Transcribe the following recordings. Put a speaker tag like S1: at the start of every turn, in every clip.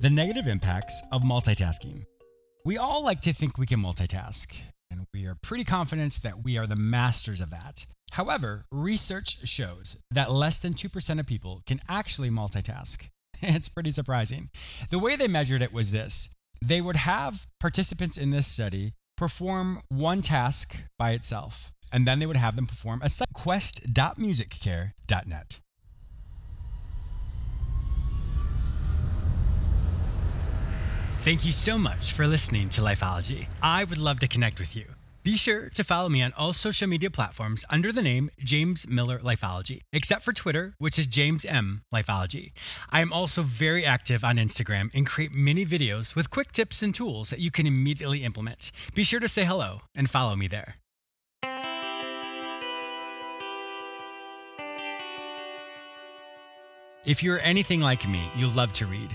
S1: The negative impacts of multitasking. We all like to think we can multitask, and we are pretty confident that we are the masters of that. However, research shows that less than 2% of people can actually multitask. It's pretty surprising. The way they measured it was this they would have participants in this study perform one task by itself, and then they would have them perform a quest.musiccare.net. Thank you so much for listening to Lifeology. I would love to connect with you. Be sure to follow me on all social media platforms under the name James Miller Lifeology, except for Twitter, which is James M Lifeology. I am also very active on Instagram and create mini videos with quick tips and tools that you can immediately implement. Be sure to say hello and follow me there. If you're anything like me, you'll love to read.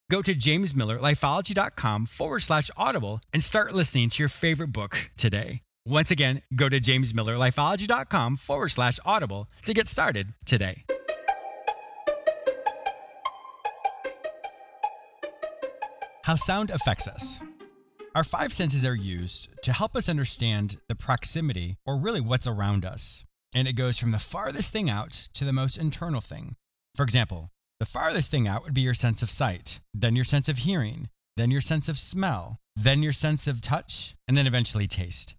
S1: Go to jamesmillerlifeology.com forward slash audible and start listening to your favorite book today. Once again, go to jamesmillerlifeology.com forward slash audible to get started today. How sound affects us. Our five senses are used to help us understand the proximity, or really what's around us. And it goes from the farthest thing out to the most internal thing. For example, the farthest thing out would be your sense of sight, then your sense of hearing, then your sense of smell, then your sense of touch, and then eventually taste.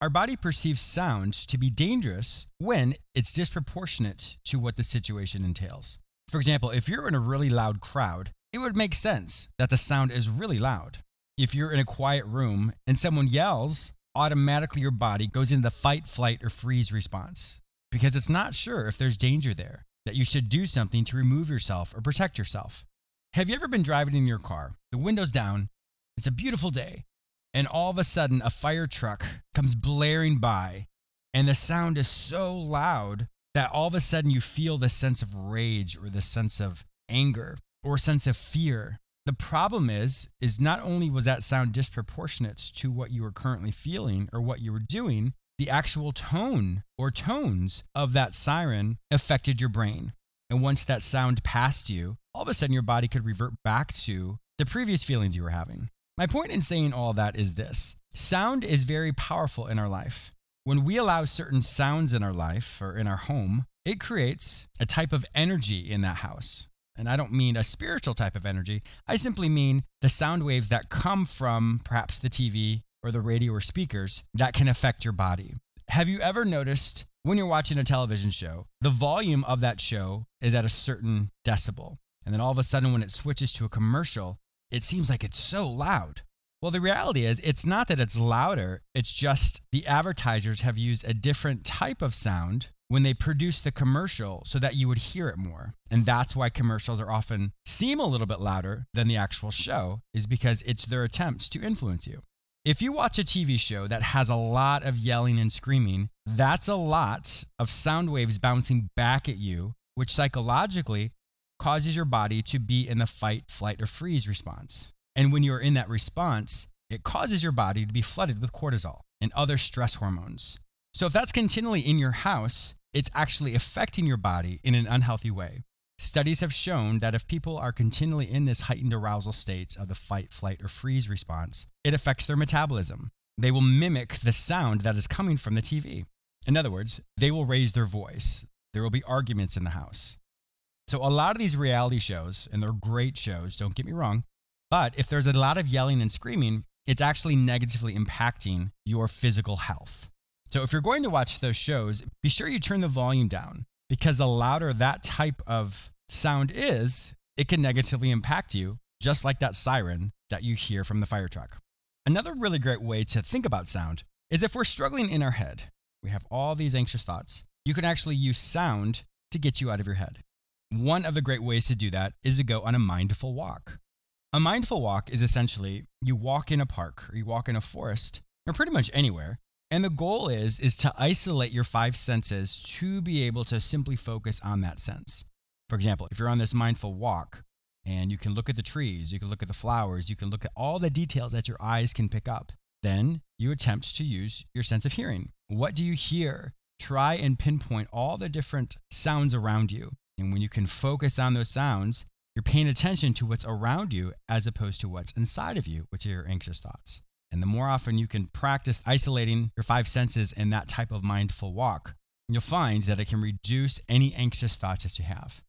S1: Our body perceives sound to be dangerous when it's disproportionate to what the situation entails. For example, if you're in a really loud crowd, it would make sense that the sound is really loud. If you're in a quiet room and someone yells, automatically your body goes into the fight, flight, or freeze response because it's not sure if there's danger there that you should do something to remove yourself or protect yourself. Have you ever been driving in your car, the windows down, it's a beautiful day, and all of a sudden a fire truck comes blaring by, and the sound is so loud that all of a sudden you feel this sense of rage or this sense of anger or sense of fear. The problem is is not only was that sound disproportionate to what you were currently feeling or what you were doing, the actual tone or tones of that siren affected your brain. And once that sound passed you, all of a sudden your body could revert back to the previous feelings you were having. My point in saying all that is this sound is very powerful in our life. When we allow certain sounds in our life or in our home, it creates a type of energy in that house. And I don't mean a spiritual type of energy. I simply mean the sound waves that come from perhaps the TV or the radio or speakers that can affect your body. Have you ever noticed when you're watching a television show, the volume of that show is at a certain decibel? And then all of a sudden, when it switches to a commercial, it seems like it's so loud. Well, the reality is, it's not that it's louder, it's just the advertisers have used a different type of sound when they produce the commercial so that you would hear it more. And that's why commercials are often seem a little bit louder than the actual show is because it's their attempts to influence you. If you watch a TV show that has a lot of yelling and screaming, that's a lot of sound waves bouncing back at you, which psychologically causes your body to be in the fight, flight, or freeze response. And when you're in that response, it causes your body to be flooded with cortisol and other stress hormones. So if that's continually in your house, it's actually affecting your body in an unhealthy way. Studies have shown that if people are continually in this heightened arousal state of the fight, flight, or freeze response, it affects their metabolism. They will mimic the sound that is coming from the TV. In other words, they will raise their voice. There will be arguments in the house. So, a lot of these reality shows, and they're great shows, don't get me wrong, but if there's a lot of yelling and screaming, it's actually negatively impacting your physical health. So if you're going to watch those shows, be sure you turn the volume down because the louder that type of sound is, it can negatively impact you, just like that siren that you hear from the fire truck. Another really great way to think about sound is if we're struggling in our head, we have all these anxious thoughts, you can actually use sound to get you out of your head. One of the great ways to do that is to go on a mindful walk. A mindful walk is essentially you walk in a park or you walk in a forest or pretty much anywhere and the goal is is to isolate your five senses to be able to simply focus on that sense. For example, if you're on this mindful walk and you can look at the trees, you can look at the flowers, you can look at all the details that your eyes can pick up, then you attempt to use your sense of hearing. What do you hear? Try and pinpoint all the different sounds around you. And when you can focus on those sounds, you're paying attention to what's around you as opposed to what's inside of you, which are your anxious thoughts. And the more often you can practice isolating your five senses in that type of mindful walk, you'll find that it can reduce any anxious thoughts that you have.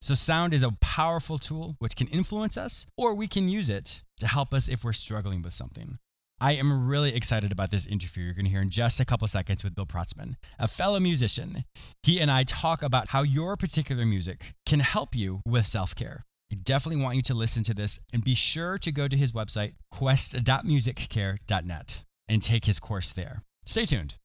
S1: So, sound is a powerful tool which can influence us, or we can use it to help us if we're struggling with something. I am really excited about this interview you're going to hear in just a couple seconds with Bill Protzman, a fellow musician. He and I talk about how your particular music can help you with self care. I definitely want you to listen to this and be sure to go to his website, quest.musiccare.net, and take his course there. Stay tuned.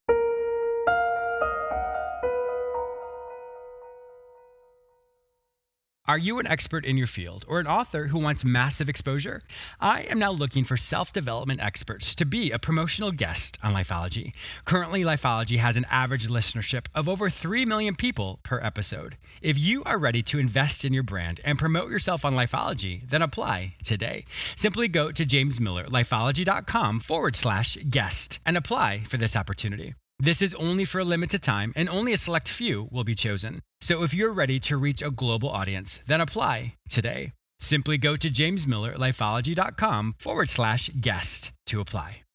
S1: Are you an expert in your field or an author who wants massive exposure? I am now looking for self development experts to be a promotional guest on Lifeology. Currently, Lifeology has an average listenership of over 3 million people per episode. If you are ready to invest in your brand and promote yourself on Lifeology, then apply today. Simply go to jamesmillerlifeology.com forward slash guest and apply for this opportunity. This is only for a limited time, and only a select few will be chosen. So if you're ready to reach a global audience, then apply today. Simply go to jamesmillerlifeology.com forward slash guest to apply.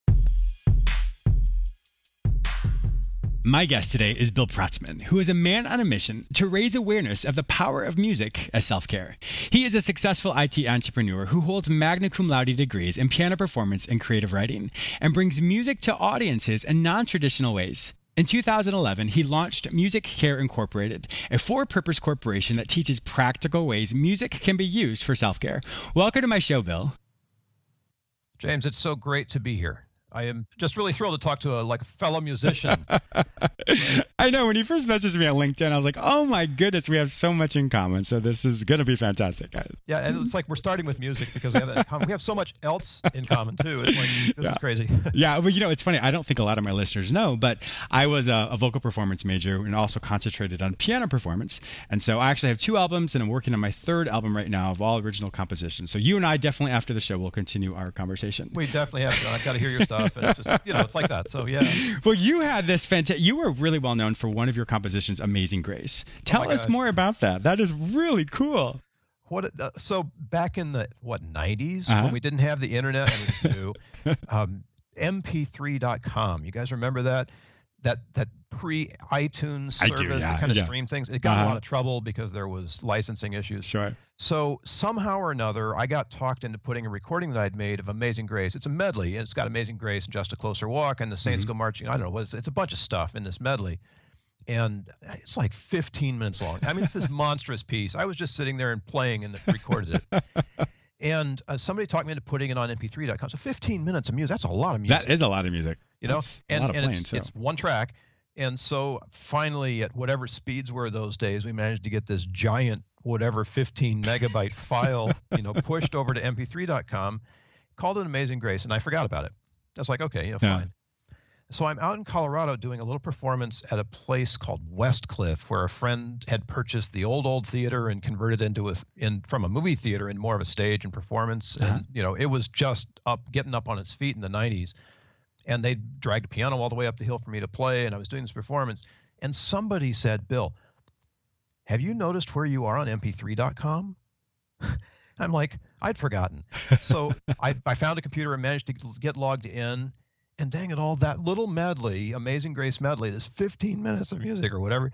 S1: My guest today is Bill Protzman, who is a man on a mission to raise awareness of the power of music as self care. He is a successful IT entrepreneur who holds magna cum laude degrees in piano performance and creative writing and brings music to audiences in non traditional ways. In 2011, he launched Music Care Incorporated, a for purpose corporation that teaches practical ways music can be used for self care. Welcome to my show, Bill.
S2: James, it's so great to be here. I am just really thrilled to talk to a like fellow musician.
S1: I know when you first messaged me on LinkedIn, I was like, "Oh my goodness, we have so much in common." So this is going to be fantastic.
S2: Yeah, and it's like we're starting with music because we have that common. We have so much else in common too. It's like this
S1: yeah.
S2: is crazy.
S1: yeah, but you know, it's funny. I don't think a lot of my listeners know, but I was a, a vocal performance major and also concentrated on piano performance. And so I actually have two albums, and I'm working on my third album right now of all original compositions. So you and I definitely after the show will continue our conversation.
S2: We definitely have. To. I've got to hear your stuff stuff, and just you know it's like that. So yeah.
S1: Well, you had this fantastic. You were really well known for one of your compositions, "Amazing Grace." Tell oh us more about that. That is really cool.
S2: What uh, so back in the what 90s uh-huh. when we didn't have the internet and it was new, um, mp3.com. You guys remember that? That that pre iTunes service do, yeah, that kind of yeah. stream things. It got uh-huh. a lot of trouble because there was licensing issues.
S1: Sure.
S2: So somehow or another, I got talked into putting a recording that I'd made of Amazing Grace. It's a medley, and it's got Amazing Grace and Just a Closer Walk and the Saints mm-hmm. Go Marching. I don't know. It's, it's a bunch of stuff in this medley. And it's like 15 minutes long. I mean, it's this monstrous piece. I was just sitting there and playing and recorded it. and uh, somebody talked me into putting it on mp3.com. So 15 minutes of music, that's a lot of music.
S1: That is a lot of music.
S2: You know,
S1: that's
S2: and,
S1: and
S2: playing, it's, so. it's one track. And so finally, at whatever speeds were those days, we managed to get this giant whatever 15 megabyte file, you know, pushed over to mp3.com, called it Amazing Grace, and I forgot about it. Was like, okay, you know, yeah. fine. So I'm out in Colorado doing a little performance at a place called Westcliffe, where a friend had purchased the old old theater and converted into a in from a movie theater in more of a stage and performance. Uh-huh. And you know, it was just up getting up on its feet in the 90s. And they dragged a piano all the way up the hill for me to play, and I was doing this performance. And somebody said, "Bill, have you noticed where you are on mp3.com? I'm like, I'd forgotten. So I, I found a computer and managed to get logged in. And dang it all, that little medley, Amazing Grace medley, this 15 minutes of music or whatever,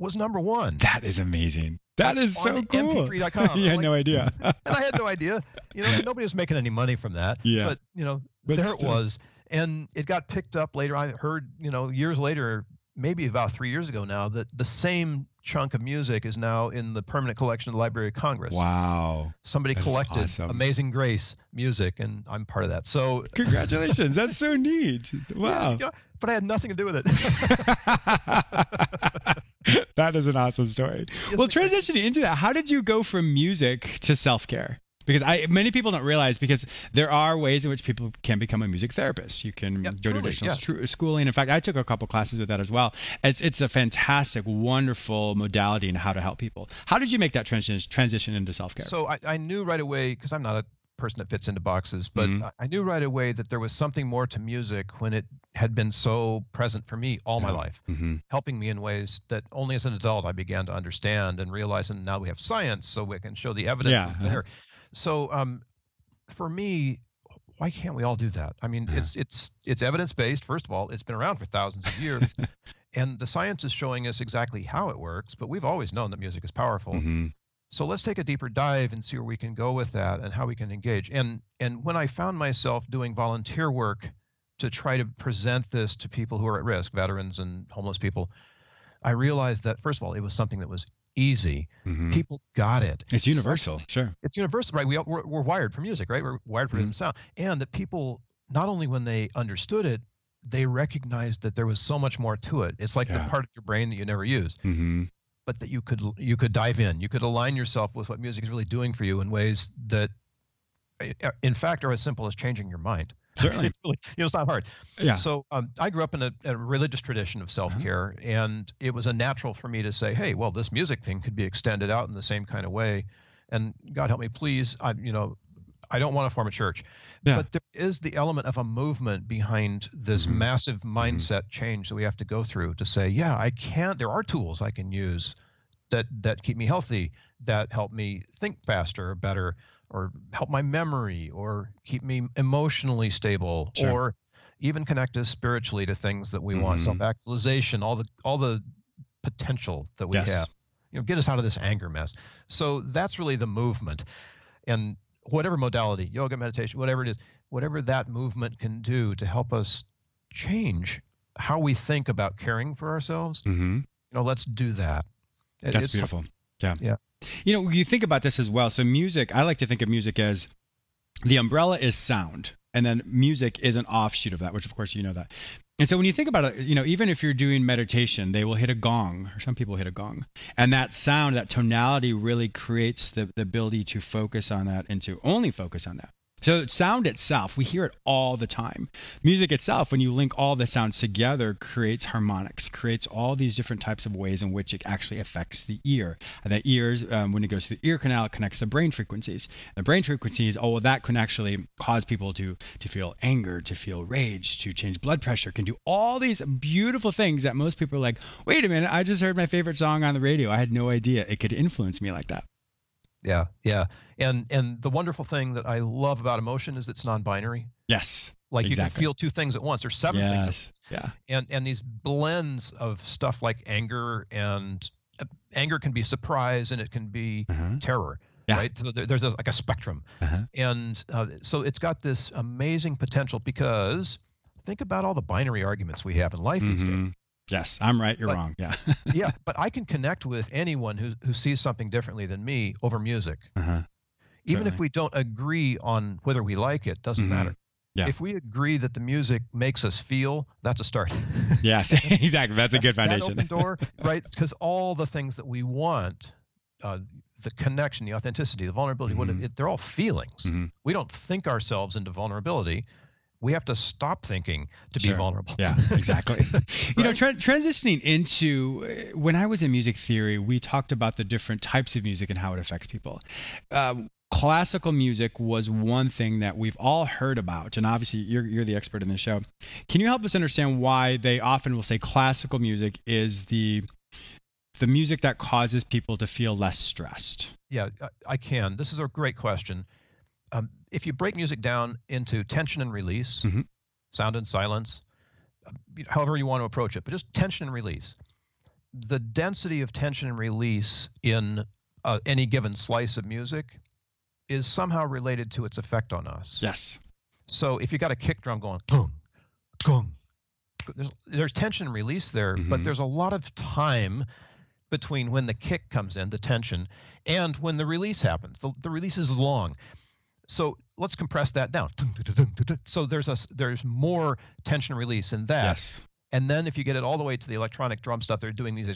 S2: was number one.
S1: That is amazing. That is so cool.
S2: MP3.com.
S1: you had like, no idea.
S2: and I had no idea. You know, nobody was making any money from that.
S1: Yeah.
S2: But, you know,
S1: But
S2: there it was, and it got picked up later. I heard, you know, years later, maybe about three years ago now, that the same chunk of music is now in the permanent collection of the Library of Congress.
S1: Wow.
S2: Somebody
S1: That's
S2: collected
S1: awesome.
S2: Amazing Grace music, and I'm part of that. So,
S1: Congratulations. That's so neat. Wow.
S2: yeah, but I had nothing to do with it.
S1: that is an awesome story. well, transitioning into that, how did you go from music to self care? Because I many people don't realize because there are ways in which people can become a music therapist. You can
S2: Yeah,
S1: go to
S2: truly,
S1: additional
S2: yeah.
S1: stru- schooling. In fact, I took a couple classes with that as well. It's it's a fantastic, wonderful modality in how to help people. How did you make that transition transition into self care?
S2: So I, I knew right away because I'm not a person that fits into boxes, but
S1: Mhm.
S2: I, knew right away that there was something more to music when it had been so present for me all my
S1: Yeah.
S2: life,
S1: hmm
S2: helping me in ways that only as an adult I began to understand and realize. And now we have science, so we can show the evidence
S1: Yeah, uh-huh.
S2: So um, for me, why can't we all do that? I mean, it's it's it's evidence based. First of all, it's been around for thousands of years. And the science is showing us exactly how it works, but we've always known that music is powerful.
S1: hmm
S2: So let's take a deeper dive and see where we can go with that and how we can engage. And and when I found myself doing volunteer work to try to present this to people who are at risk, veterans and homeless people, I realized that first of all, it was something that was easy.
S1: hmm
S2: People got it.
S1: It's universal, sure.
S2: It's universal, right? We all, we're, we're wired for music, right? We're wired for
S1: Mhm.
S2: rhythm sound, and that people not only when they understood it, they recognized that there was so much more to it. It's like
S1: Yeah.
S2: the part of your brain that you never use
S1: hmm
S2: but that you could you could dive in you could align yourself with what music is really doing for you in ways that uh, in fact are as simple as changing your mind
S1: Certainly.
S2: Really- you know it's not hard
S1: Yeah.
S2: so um, i grew up in a, a religious tradition of self-care and it was a natural for me to say hey well this music thing could be extended out in the same kind of way and god help me please i you know i don't want to form a church
S1: Yeah.
S2: but there is the element of a movement behind this
S1: Mhm.
S2: massive mindset change that we have to go through to say yeah i can't, there are tools i can use that that keep me healthy that help me think faster better or help my memory or keep me emotionally stable
S1: Sure.
S2: or even connect us spiritually to things that we want
S1: Mhm.
S2: self-actualization all the all the potential that we
S1: Yes.
S2: have you know get us out of this anger mess so that's really the movement and whatever modality yoga meditation whatever it is whatever that movement can do to help us change how we think about caring for ourselves
S1: hmm
S2: you know let's do that
S1: That's
S2: it's-
S1: beautiful. Yeah.
S2: Yeah.
S1: You know, you think about this as well. So, music, I like to think of music as the umbrella is sound, and then music is an offshoot of that, which, of course, you know that. And so, when you think about it, you know, even if you're doing meditation, they will hit a gong, or some people hit a gong. And that sound, that tonality really creates the, the ability to focus on that and to only focus on that. So, sound itself, we hear it all the time. Music itself, when you link all the sounds together, creates harmonics, creates all these different types of ways in which it actually affects the ear. And the ears, um, when it goes through the ear canal, it connects the brain frequencies. The brain frequencies, oh, well, that can actually cause people to to feel anger, to feel rage, to change blood pressure, can do all these beautiful things that most people are like, wait a minute, I just heard my favorite song on the radio. I had no idea it could influence me like that.
S2: Yeah yeah and and the wonderful thing that i love about emotion is it's non-binary
S1: Yes.
S2: like you can feel two things at once or seven things
S1: Yes. Yeah.
S2: and and these blends of stuff like anger and uh, anger can be surprise and it can be
S1: Uh-huh.
S2: terror
S1: Yeah.
S2: right so there, there's a, like a spectrum
S1: Uh-huh.
S2: and uh, so it's got this amazing potential because think about all the binary arguments we have in life these days.
S1: Yes, I'm right. You're
S2: But-
S1: wrong. Yeah.
S2: yeah but i can connect with anyone who, who sees something differently than me over music
S1: uh-huh.
S2: even if we don't agree on whether we like it doesn't
S1: Mhm.
S2: matter
S1: Yeah.
S2: if we agree that the music makes us feel that's a start
S1: Yes, exactly. That's a good
S2: that
S1: foundation.
S2: open door, right? Because all the things that we want, uh, the connection, the authenticity, the vulnerability, what
S1: Mhm.
S2: it, they're all feelings.
S1: Mhm.
S2: We don't think ourselves into vulnerability. We have to stop thinking to be vulnerable.
S1: Yeah, exactly. You know, tra- transitioning into uh, when I was in music theory, we talked about the different types of music and how it affects people. Um, classical music was one thing that we've all heard about, and obviously you're you're the expert in the show. Can you help us understand why they often will say classical music is the the music that causes people to feel less stressed?
S2: Yeah, I can. This is a great question. Um, if you break music down into tension and release,
S1: Mhm.
S2: sound and silence, uh, however you want to approach it, but just tension and release. The density of tension and release in uh, any given slice of music is somehow related to its effect on us.
S1: Yes.
S2: So if you got a kick drum going, there's, there's tension and release there, but
S1: Mhm.
S2: there's a lot of time between when the kick comes in, the tension, and when the release happens. The, the release is long. So let's compress that down. So there's a there's more tension release in that.
S1: Yes.
S2: And then if you get it all the way to the electronic drum stuff they're doing these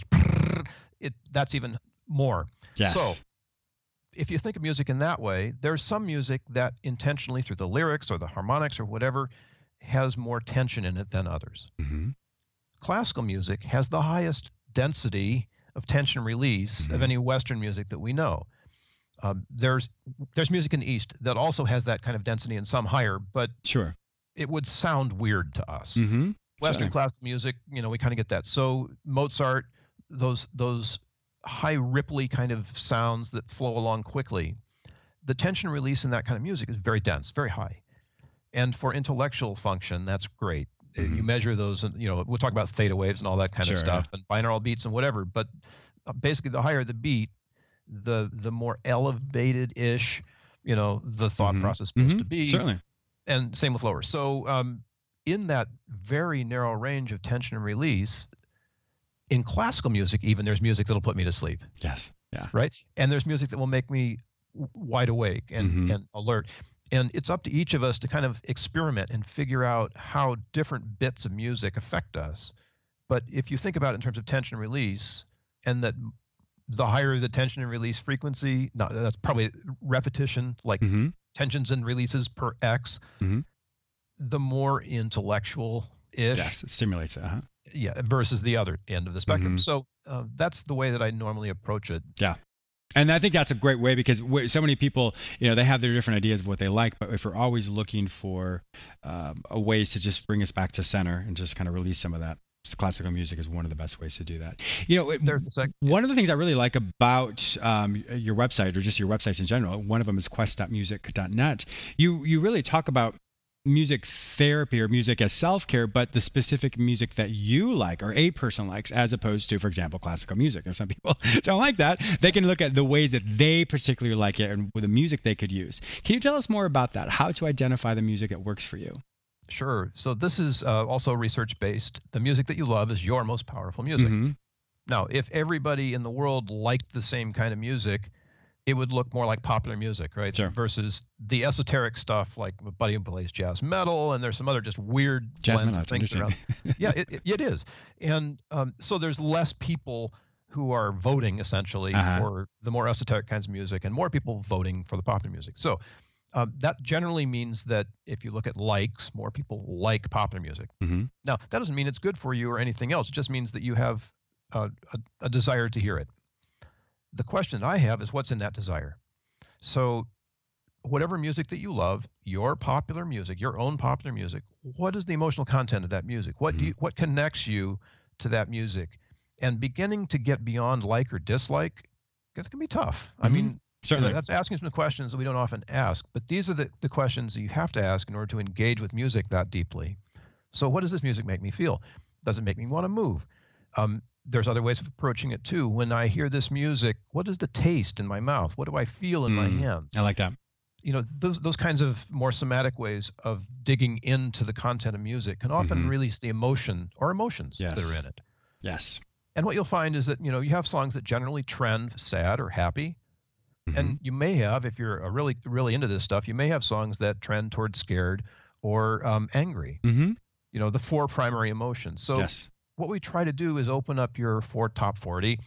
S2: it that's even more.
S1: Yes.
S2: So if you think of music in that way, there's some music that intentionally through the lyrics or the harmonics or whatever has more tension in it than others.
S1: hmm
S2: Classical music has the highest density of tension release of
S1: Mhm.
S2: any Western music that we know. Um, there's there's music in the East that also has that kind of density and some higher, but
S1: Sure.
S2: it would sound weird to us.
S1: hmm
S2: Western
S1: Sure.
S2: classical music, you know, we kind of get that. So Mozart, those those high ripply kind of sounds that flow along quickly, the tension release in that kind of music is very dense, very high. And for intellectual function, that's great. Uh, You measure those, and you know, we'll talk about theta waves and all that kind
S1: Sure,
S2: of
S1: yeah.
S2: stuff, and binaural beats and whatever. But uh, basically, the higher the beat, the the more elevated ish, you know, the thought
S1: Mhm.
S2: process supposed
S1: Mhm.
S2: to be
S1: Certainly.
S2: and same with lower. So um, in that very narrow range of tension and release, in classical music, even there's music that'll put me to sleep,
S1: Yes. Yeah.
S2: right? And there's music that will make me wide awake and,
S1: Mhm.
S2: and alert. And it's up to each of us to kind of experiment and figure out how different bits of music affect us. But if you think about it in terms of tension and release, and that the higher the tension and release frequency, no, that's probably repetition, like
S1: hmm
S2: tensions and releases per X,
S1: Mhm.
S2: the more intellectual ish.
S1: Yes. It stimulates it. Uh-huh.
S2: Yeah, versus the other end of the spectrum.
S1: Mhm.
S2: So uh, that's the way that I normally approach it. Yeah.
S1: And I think that's a great way because so many people, you know, they have their different ideas of what they like, but if we're always looking for um, a ways to just bring us back to center and just kind of release some of that, classical music is one of the best ways to do that. You know, it-
S2: There's the second.
S1: one of the things I really like about um, your website or just your websites in general, one of them is quest.music.net. You you really talk about music therapy or music as self-care but the specific music that you like or a person likes as opposed to for example classical music if some people don't like that they can look at the ways that they particularly like it and with the music they could use can you tell us more about that how to identify the music that works for you
S2: Sure. So this is uh, also research based. The music that you love is your most powerful music.
S1: Mhm.
S2: Now, if everybody in the world liked the same kind of music, it would look more like popular music, right?
S1: Sure.
S2: Versus the esoteric stuff like buddy who plays jazz metal, and there's some other just weird
S1: jazz
S2: blends things around. yeah, it, it, it is. And um, so there's less people who are voting essentially
S1: Uh-huh.
S2: for the more esoteric kinds of music and more people voting for the popular music. So um, that generally means that if you look at likes, more people like popular music.
S1: Mhm.
S2: Now, that doesn't mean it's good for you or anything else. It just means that you have a, a, a desire to hear it. The question I have is what's in that desire? So, whatever music that you love, your popular music, your own popular music, what is the emotional content of that music? What do you, what connects you to that music? And beginning to get beyond like or dislike, it can be tough. I
S1: Mhm.
S2: mean,
S1: certainly
S2: that's asking some questions that we don't often ask, but these are the, the questions that you have to ask in order to engage with music that deeply. So, what does this music make me feel? Does it make me want to move? Um, there's other ways of approaching it too. When I hear this music, what is the taste in my mouth? What do I feel in my
S1: Mm.
S2: hands?
S1: i like that
S2: You know, those those kinds of more somatic ways of digging into the content of music can often
S1: Mhm.
S2: release the emotion or emotions that are in it.
S1: yes
S2: And what you'll find is that you know you have songs that generally trend sad or happy,
S1: Mhm.
S2: and you may have, if you're uh, really really into this stuff, you may have songs that trend towards scared or um, angry.
S1: Mhm.
S2: You know, the four primary emotions. So
S1: yes
S2: what we try to do is open up your four top 40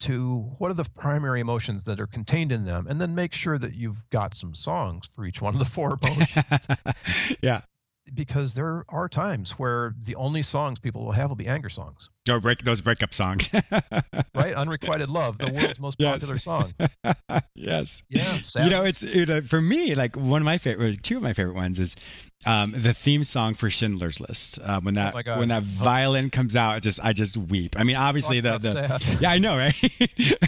S2: to what are the primary emotions that are contained in them, and then make sure that you've got some songs for each one of the four emotions.
S1: yeah
S2: because there are times where the only songs people will have will be anger songs,
S1: or break those breakup songs.
S2: Right? Unrequited Love, the world's most
S1: Yes.
S2: popular song.
S1: yes.
S2: Yeah,
S1: you know it's it, uh, for me like one of my favorite two of my favorite ones is um, the theme song for schindler's list. Uh, when that
S2: Oh
S1: when that violin comes out just i just weep. I mean obviously the, the yeah i know right?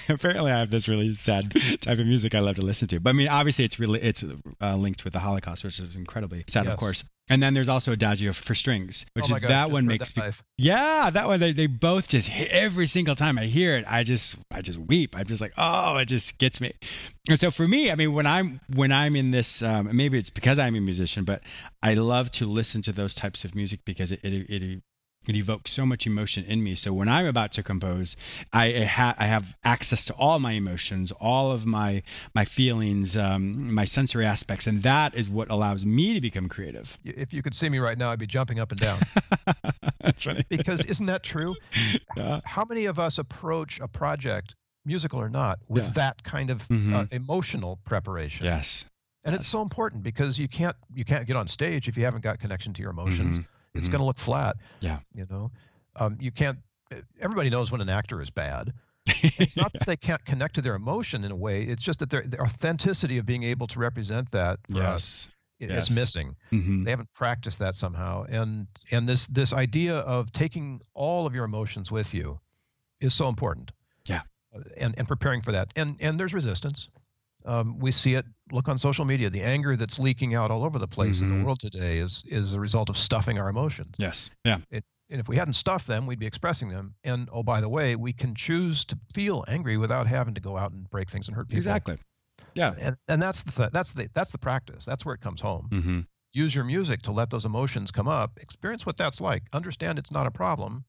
S1: Apparently i have this really sad type of music i love to listen to. But i mean obviously it's really it's uh, linked with the holocaust which is incredibly sad of course and then there's also adagio for strings which
S2: oh
S1: is
S2: God,
S1: that one makes me yeah, that one they, they both just hit every single time I hear it. I just I just weep. I'm just like, oh, it just gets me. And so for me, I mean, when I'm when I'm in this, um, maybe it's because I'm a musician, but I love to listen to those types of music because it it, it it evokes so much emotion in me. So when I'm about to compose, I, ha- I have access to all my emotions, all of my my feelings, um, my sensory aspects, and that is what allows me to become creative.
S2: If you could see me right now, I'd be jumping up and down.
S1: That's funny.
S2: because isn't that true? Yeah. How many of us approach a project, musical or not, with yeah. that kind of mm-hmm. uh, emotional preparation?
S1: Yes.
S2: And yes. it's so important because you can't you can't get on stage if you haven't got connection to your emotions. Mm-hmm it's mm-hmm. going to look flat.
S1: Yeah.
S2: You know, um, you can't. Everybody knows when an actor is bad. it's not that they can't connect to their emotion in a way. It's just that the authenticity of being able to represent that for yes. us yes. is missing. Mm-hmm. They haven't practiced that somehow. And and this this idea of taking all of your emotions with you is so important.
S1: Yeah.
S2: Uh, and and preparing for that. And and there's resistance. Um, we see it. Look on social media. The anger that's leaking out all over the place mm-hmm. in the mm-hmm. world today is is a result of stuffing our emotions.
S1: Yes. Yeah.
S2: It, and if we hadn't stuffed them, we'd be expressing them. And oh, by the way, we can choose to feel angry without having to go out and break things and hurt people.
S1: Exactly. Yeah.
S2: And and that's the th- that's the that's the practice. That's where it comes home. Mm-hmm. Use your music to let those emotions come up. Experience what that's like. Understand it's not a problem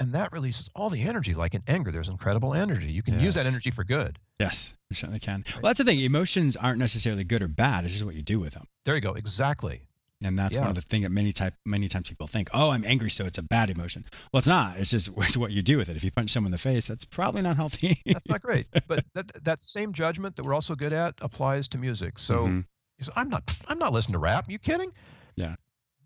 S2: and that releases all the energy like in anger there's incredible energy. You can yes. use that energy for good.
S1: Yes you certainly can. Well that's the thing emotions aren't necessarily good or bad it's just what you do with them
S2: there you go exactly.
S1: And that's yeah. one of the things that many type many times people think oh i'm angry so it's a bad emotion. Well it's not it's just it's what you do with it. If you punch someone in the face that's probably not healthy.
S2: That's not great but that that same judgment that we're also good at applies to music. So mm-hmm. i'm not i'm not listening to rap Are you kidding?
S1: Yeah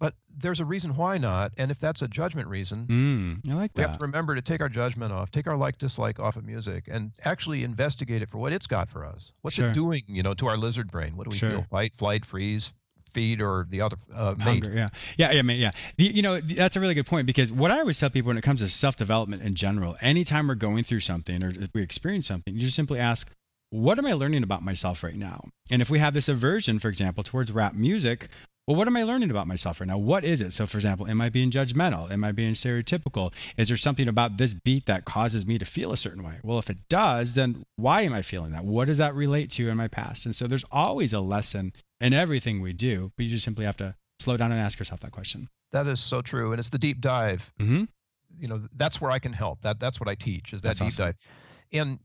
S2: but there's a reason why not. And if that's a judgment reason,
S1: mm, I like that.
S2: we have to remember to take our judgment off, take our like dislike off of music, and actually investigate it for what it's got for us. What's sure. it doing, you know, to our lizard brain? What do we sure. feel? Fight, flight, freeze, feed, or the other uh?
S1: Hunger, yeah, yeah, yeah, yeah. The, you know, that's a really good point because what I always tell people when it comes to self development in general, anytime we're going through something or we experience something, you just simply ask, what am I learning about myself right now? And if we have this aversion, for example, towards rap music, well, what am I learning about myself right now? What is it? So, for example, am I being judgmental? Am I being stereotypical? Is there something about this beat that causes me to feel a certain way? Well, if it does, then why am I feeling that? What does that relate to in my past? And so, there's always a lesson in everything we do, but you just simply have to slow down and ask yourself that question.
S2: That is so true, and it's the deep dive. Mm-hmm. You know, that's where I can help. That that's what I teach is that that's deep awesome. dive. And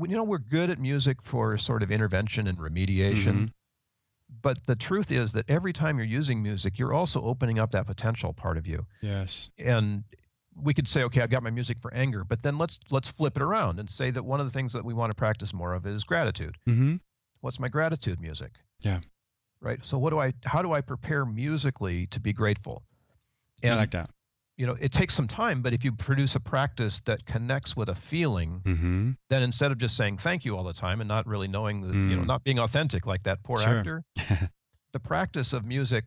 S2: you know, we're good at music for sort of intervention and remediation. Mm-hmm but the truth is that every time you're using music, you're also opening up that potential part of you.
S1: Yes.
S2: And we could say, okay, I've got my music for anger, but then let's let's flip it around and say that one of the things that we want to practice more of is gratitude. Mm-hmm. What's my gratitude music?
S1: Yeah.
S2: Right. So what do I? How do I prepare musically to be grateful?
S1: And I like that
S2: you know it takes some time but if you produce a practice that connects with a feeling mm-hmm. then instead of just saying thank you all the time and not really knowing the, mm. you know mm. not being authentic like that poor sure. actor the practice of music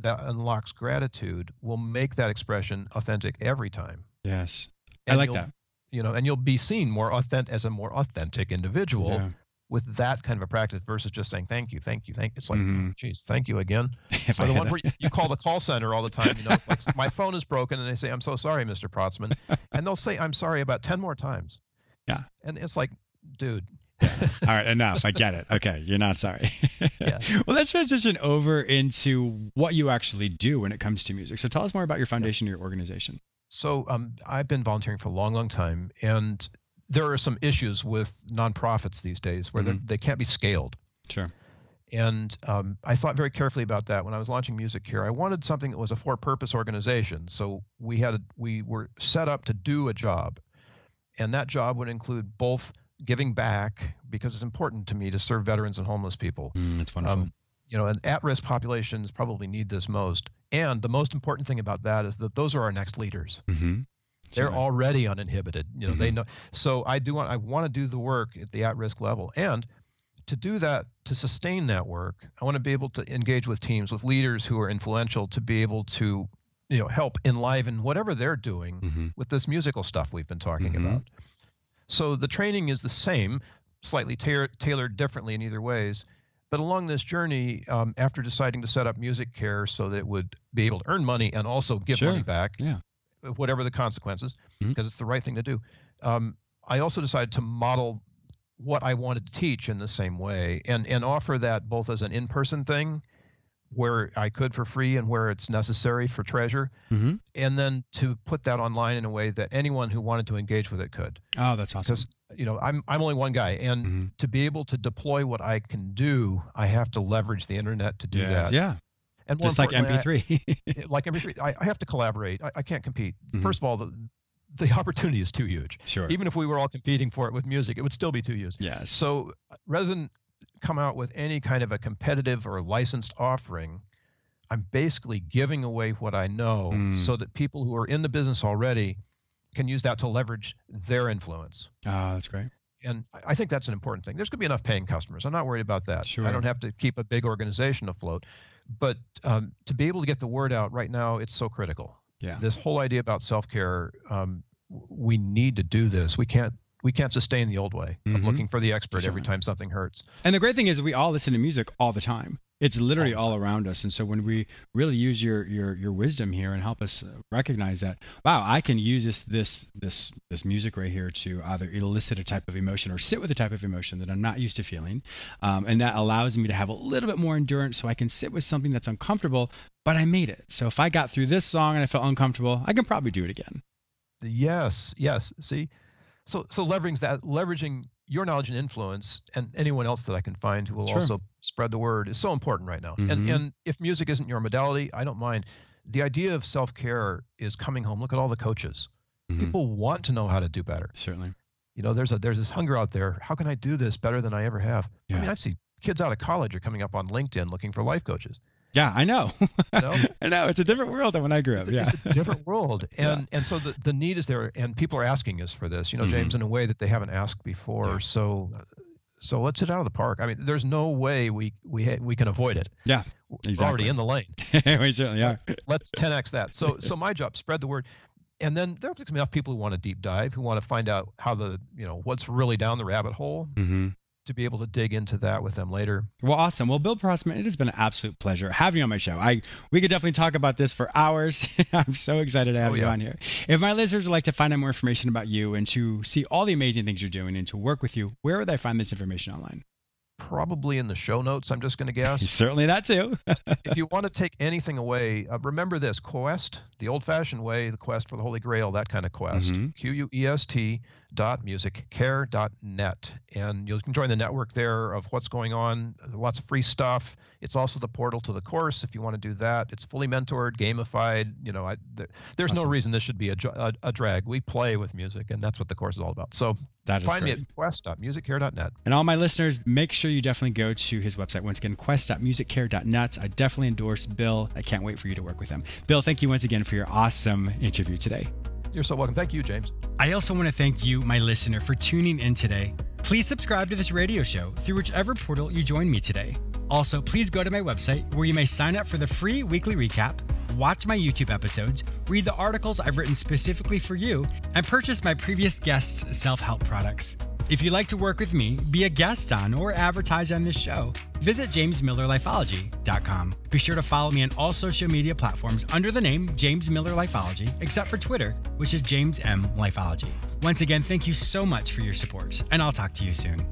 S2: that unlocks gratitude will make that expression authentic every time
S1: yes and i like that
S2: you know and you'll be seen more authentic as a more authentic individual yeah with that kind of a practice versus just saying thank you, thank you, thank. You. It's like, mm-hmm. geez, thank you again. or the one where you, you, call the call center all the time. You know, it's like my phone is broken, and they say, "I'm so sorry, Mr. Protzman," and they'll say, "I'm sorry" about ten more times.
S1: Yeah,
S2: and it's like, dude.
S1: all right, enough. I get it. Okay, you're not sorry. yeah. Well, let's transition over into what you actually do when it comes to music. So tell us more about your foundation or your organization.
S2: So um, I've been volunteering for a long, long time, and there are some issues with nonprofits these days where mm-hmm. they can't be scaled.
S1: Sure.
S2: And um, I thought very carefully about that when I was launching MusiCare. I wanted something that was a for-purpose organization. So we had a, we were set up to do a job, and that job would include both giving back because it's important to me to serve veterans and homeless people.
S1: Mm, that's wonderful. Um,
S2: you know, and at-risk populations probably need this most. And the most important thing about that is that those are our next leaders. Mm-hmm. They're already uninhibited. You know, mm-hmm. they know. So I do want I want to do the work at the at-risk level, and to do that, to sustain that work, I want to be able to engage with teams, with leaders who are influential, to be able to, you know, help enliven whatever they're doing mm-hmm. with this musical stuff we've been talking mm-hmm. about. So the training is the same, slightly ta- tailored differently in either ways. But along this journey, um, after deciding to set up Music Care so that it would be able to earn money and also give
S1: sure.
S2: money back,
S1: yeah
S2: whatever the consequences,
S1: Mhm.
S2: because it's the right thing to do. Um, I also decided to model what I wanted to teach in the same way and, and offer that both as an in person thing where I could for free and where it's necessary for treasure,
S1: hmm
S2: and then to put that online in a way that anyone who wanted to engage with it could.
S1: Oh, that's awesome.
S2: Because you know I'm I'm only one guy, and
S1: Mhm.
S2: to be able to deploy what I can do, I have to leverage the internet to do
S1: yeah,
S2: that.
S1: yeah,
S2: And
S1: just like MP3.
S2: like MP3, I, I have to collaborate. I, I can't compete.
S1: Mhm.
S2: First of all, the the opportunity is too huge.
S1: sure.
S2: Even if we were all competing for it with music, it would still be too huge.
S1: yes.
S2: So uh, rather than come out with any kind of a competitive or licensed offering, I'm basically giving away what I know
S1: Mm.
S2: so that people who are in the business already can use that to leverage their influence.
S1: oh, that's great.
S2: And I- I think that's an important thing. There's going to be enough paying customers. I'm not worried about that.
S1: Sure.
S2: I don't have to keep a big organization afloat. But um, to be able to get the word out right now, it's so critical.
S1: Yeah.
S2: this whole idea about self-care um, we need to do this. We can't we can't sustain the old way of looking for the expert every time something hurts.
S1: And the great thing is we all listen to music all the time. It's literally
S2: All
S1: around us. And so when we really use your your your wisdom here and help us uh, recognize that, wow, I can use this this this this music right here to either elicit a type of emotion or sit with a type of emotion that I'm not used to feeling, um, and that allows me to have a little bit more endurance, so I can sit with something that's uncomfortable, but I made it. So if I got through this song and I felt uncomfortable, I can probably do it again.
S2: yes yes see so so leveraging that leveraging your knowledge and influence and anyone else that i can find who will
S1: Sure.
S2: also spread the word is so important right now.
S1: Mhm.
S2: and and if music isn't your modality i don't mind. The idea of self-care is coming home. Look at all the coaches.
S1: Mhm.
S2: people want to know how to do better.
S1: Certainly.
S2: you know there's a there's this hunger out there. How can i do this better than i ever have? I mean i see kids out of college are coming up on linkedin looking for life coaches
S1: Yeah, I know. I know. It's a different world than when I grew up.
S2: it's, a-
S1: Yeah.
S2: it's a different world
S1: Yeah.
S2: and and so the, the need is there and people are asking us for this you know james in a way that they haven't asked before
S1: Mm-hmm. Yeah.
S2: so so let's hit out of the park i mean there's no way we we ha- we can avoid it
S1: Yeah,
S2: we're already in the lane
S1: we certainly are.
S2: let's 10x that so so my job spread the word and then there's enough people who want to deep dive who want to find out how the you know what's really down the rabbit hole
S1: hmm
S2: to be able to dig into that with them later
S1: Well, awesome. Well, Bill Protzman, it has been an absolute pleasure having you on my show. I we could definitely talk about this for hours. I'm so excited to have
S2: Oh,
S1: you
S2: yeah.
S1: on here. If my listeners would like to find out more information about you and to see all the amazing things you're doing and to work with you, where would I find this information online?
S2: probably in the show notes i'm just going to guess
S1: Certainly that too.
S2: if you want to take anything away, uh, remember this quest, the old fashioned way, the quest for the Holy Grail, that kind of quest.
S1: Mhm.
S2: Q U E S T dot music care dot net. And you can join the network there of what's going on, lots of free stuff. It's also the portal to the course if you want to do that. It's fully mentored, gamified. You know, I, there, there's no reason this should be a, a, a drag. We play with music, and that's what the course is all about. So
S1: That is
S2: find
S1: great.
S2: me at quest.musiccare.net.
S1: And all my listeners, make sure you definitely go to his website. Once again, quest.musiccare.net. I definitely endorse Bill. I can't wait for you to work with him. Bill, thank you once again for your awesome interview today.
S2: You're so welcome. Thank you, James.
S1: I also want to thank you, my listener, for tuning in today. Please subscribe to this radio show through whichever portal you join me today. Also, please go to my website where you may sign up for the free weekly recap, watch my YouTube episodes, read the articles I've written specifically for you, and purchase my previous guests' self help products. If you'd like to work with me, be a guest on, or advertise on this show, visit jamesmillerlifeology.com. Be sure to follow me on all social media platforms under the name James Miller Lifeology, except for Twitter, which is James M Lifeology. Once again, thank you so much for your support, and I'll talk to you soon.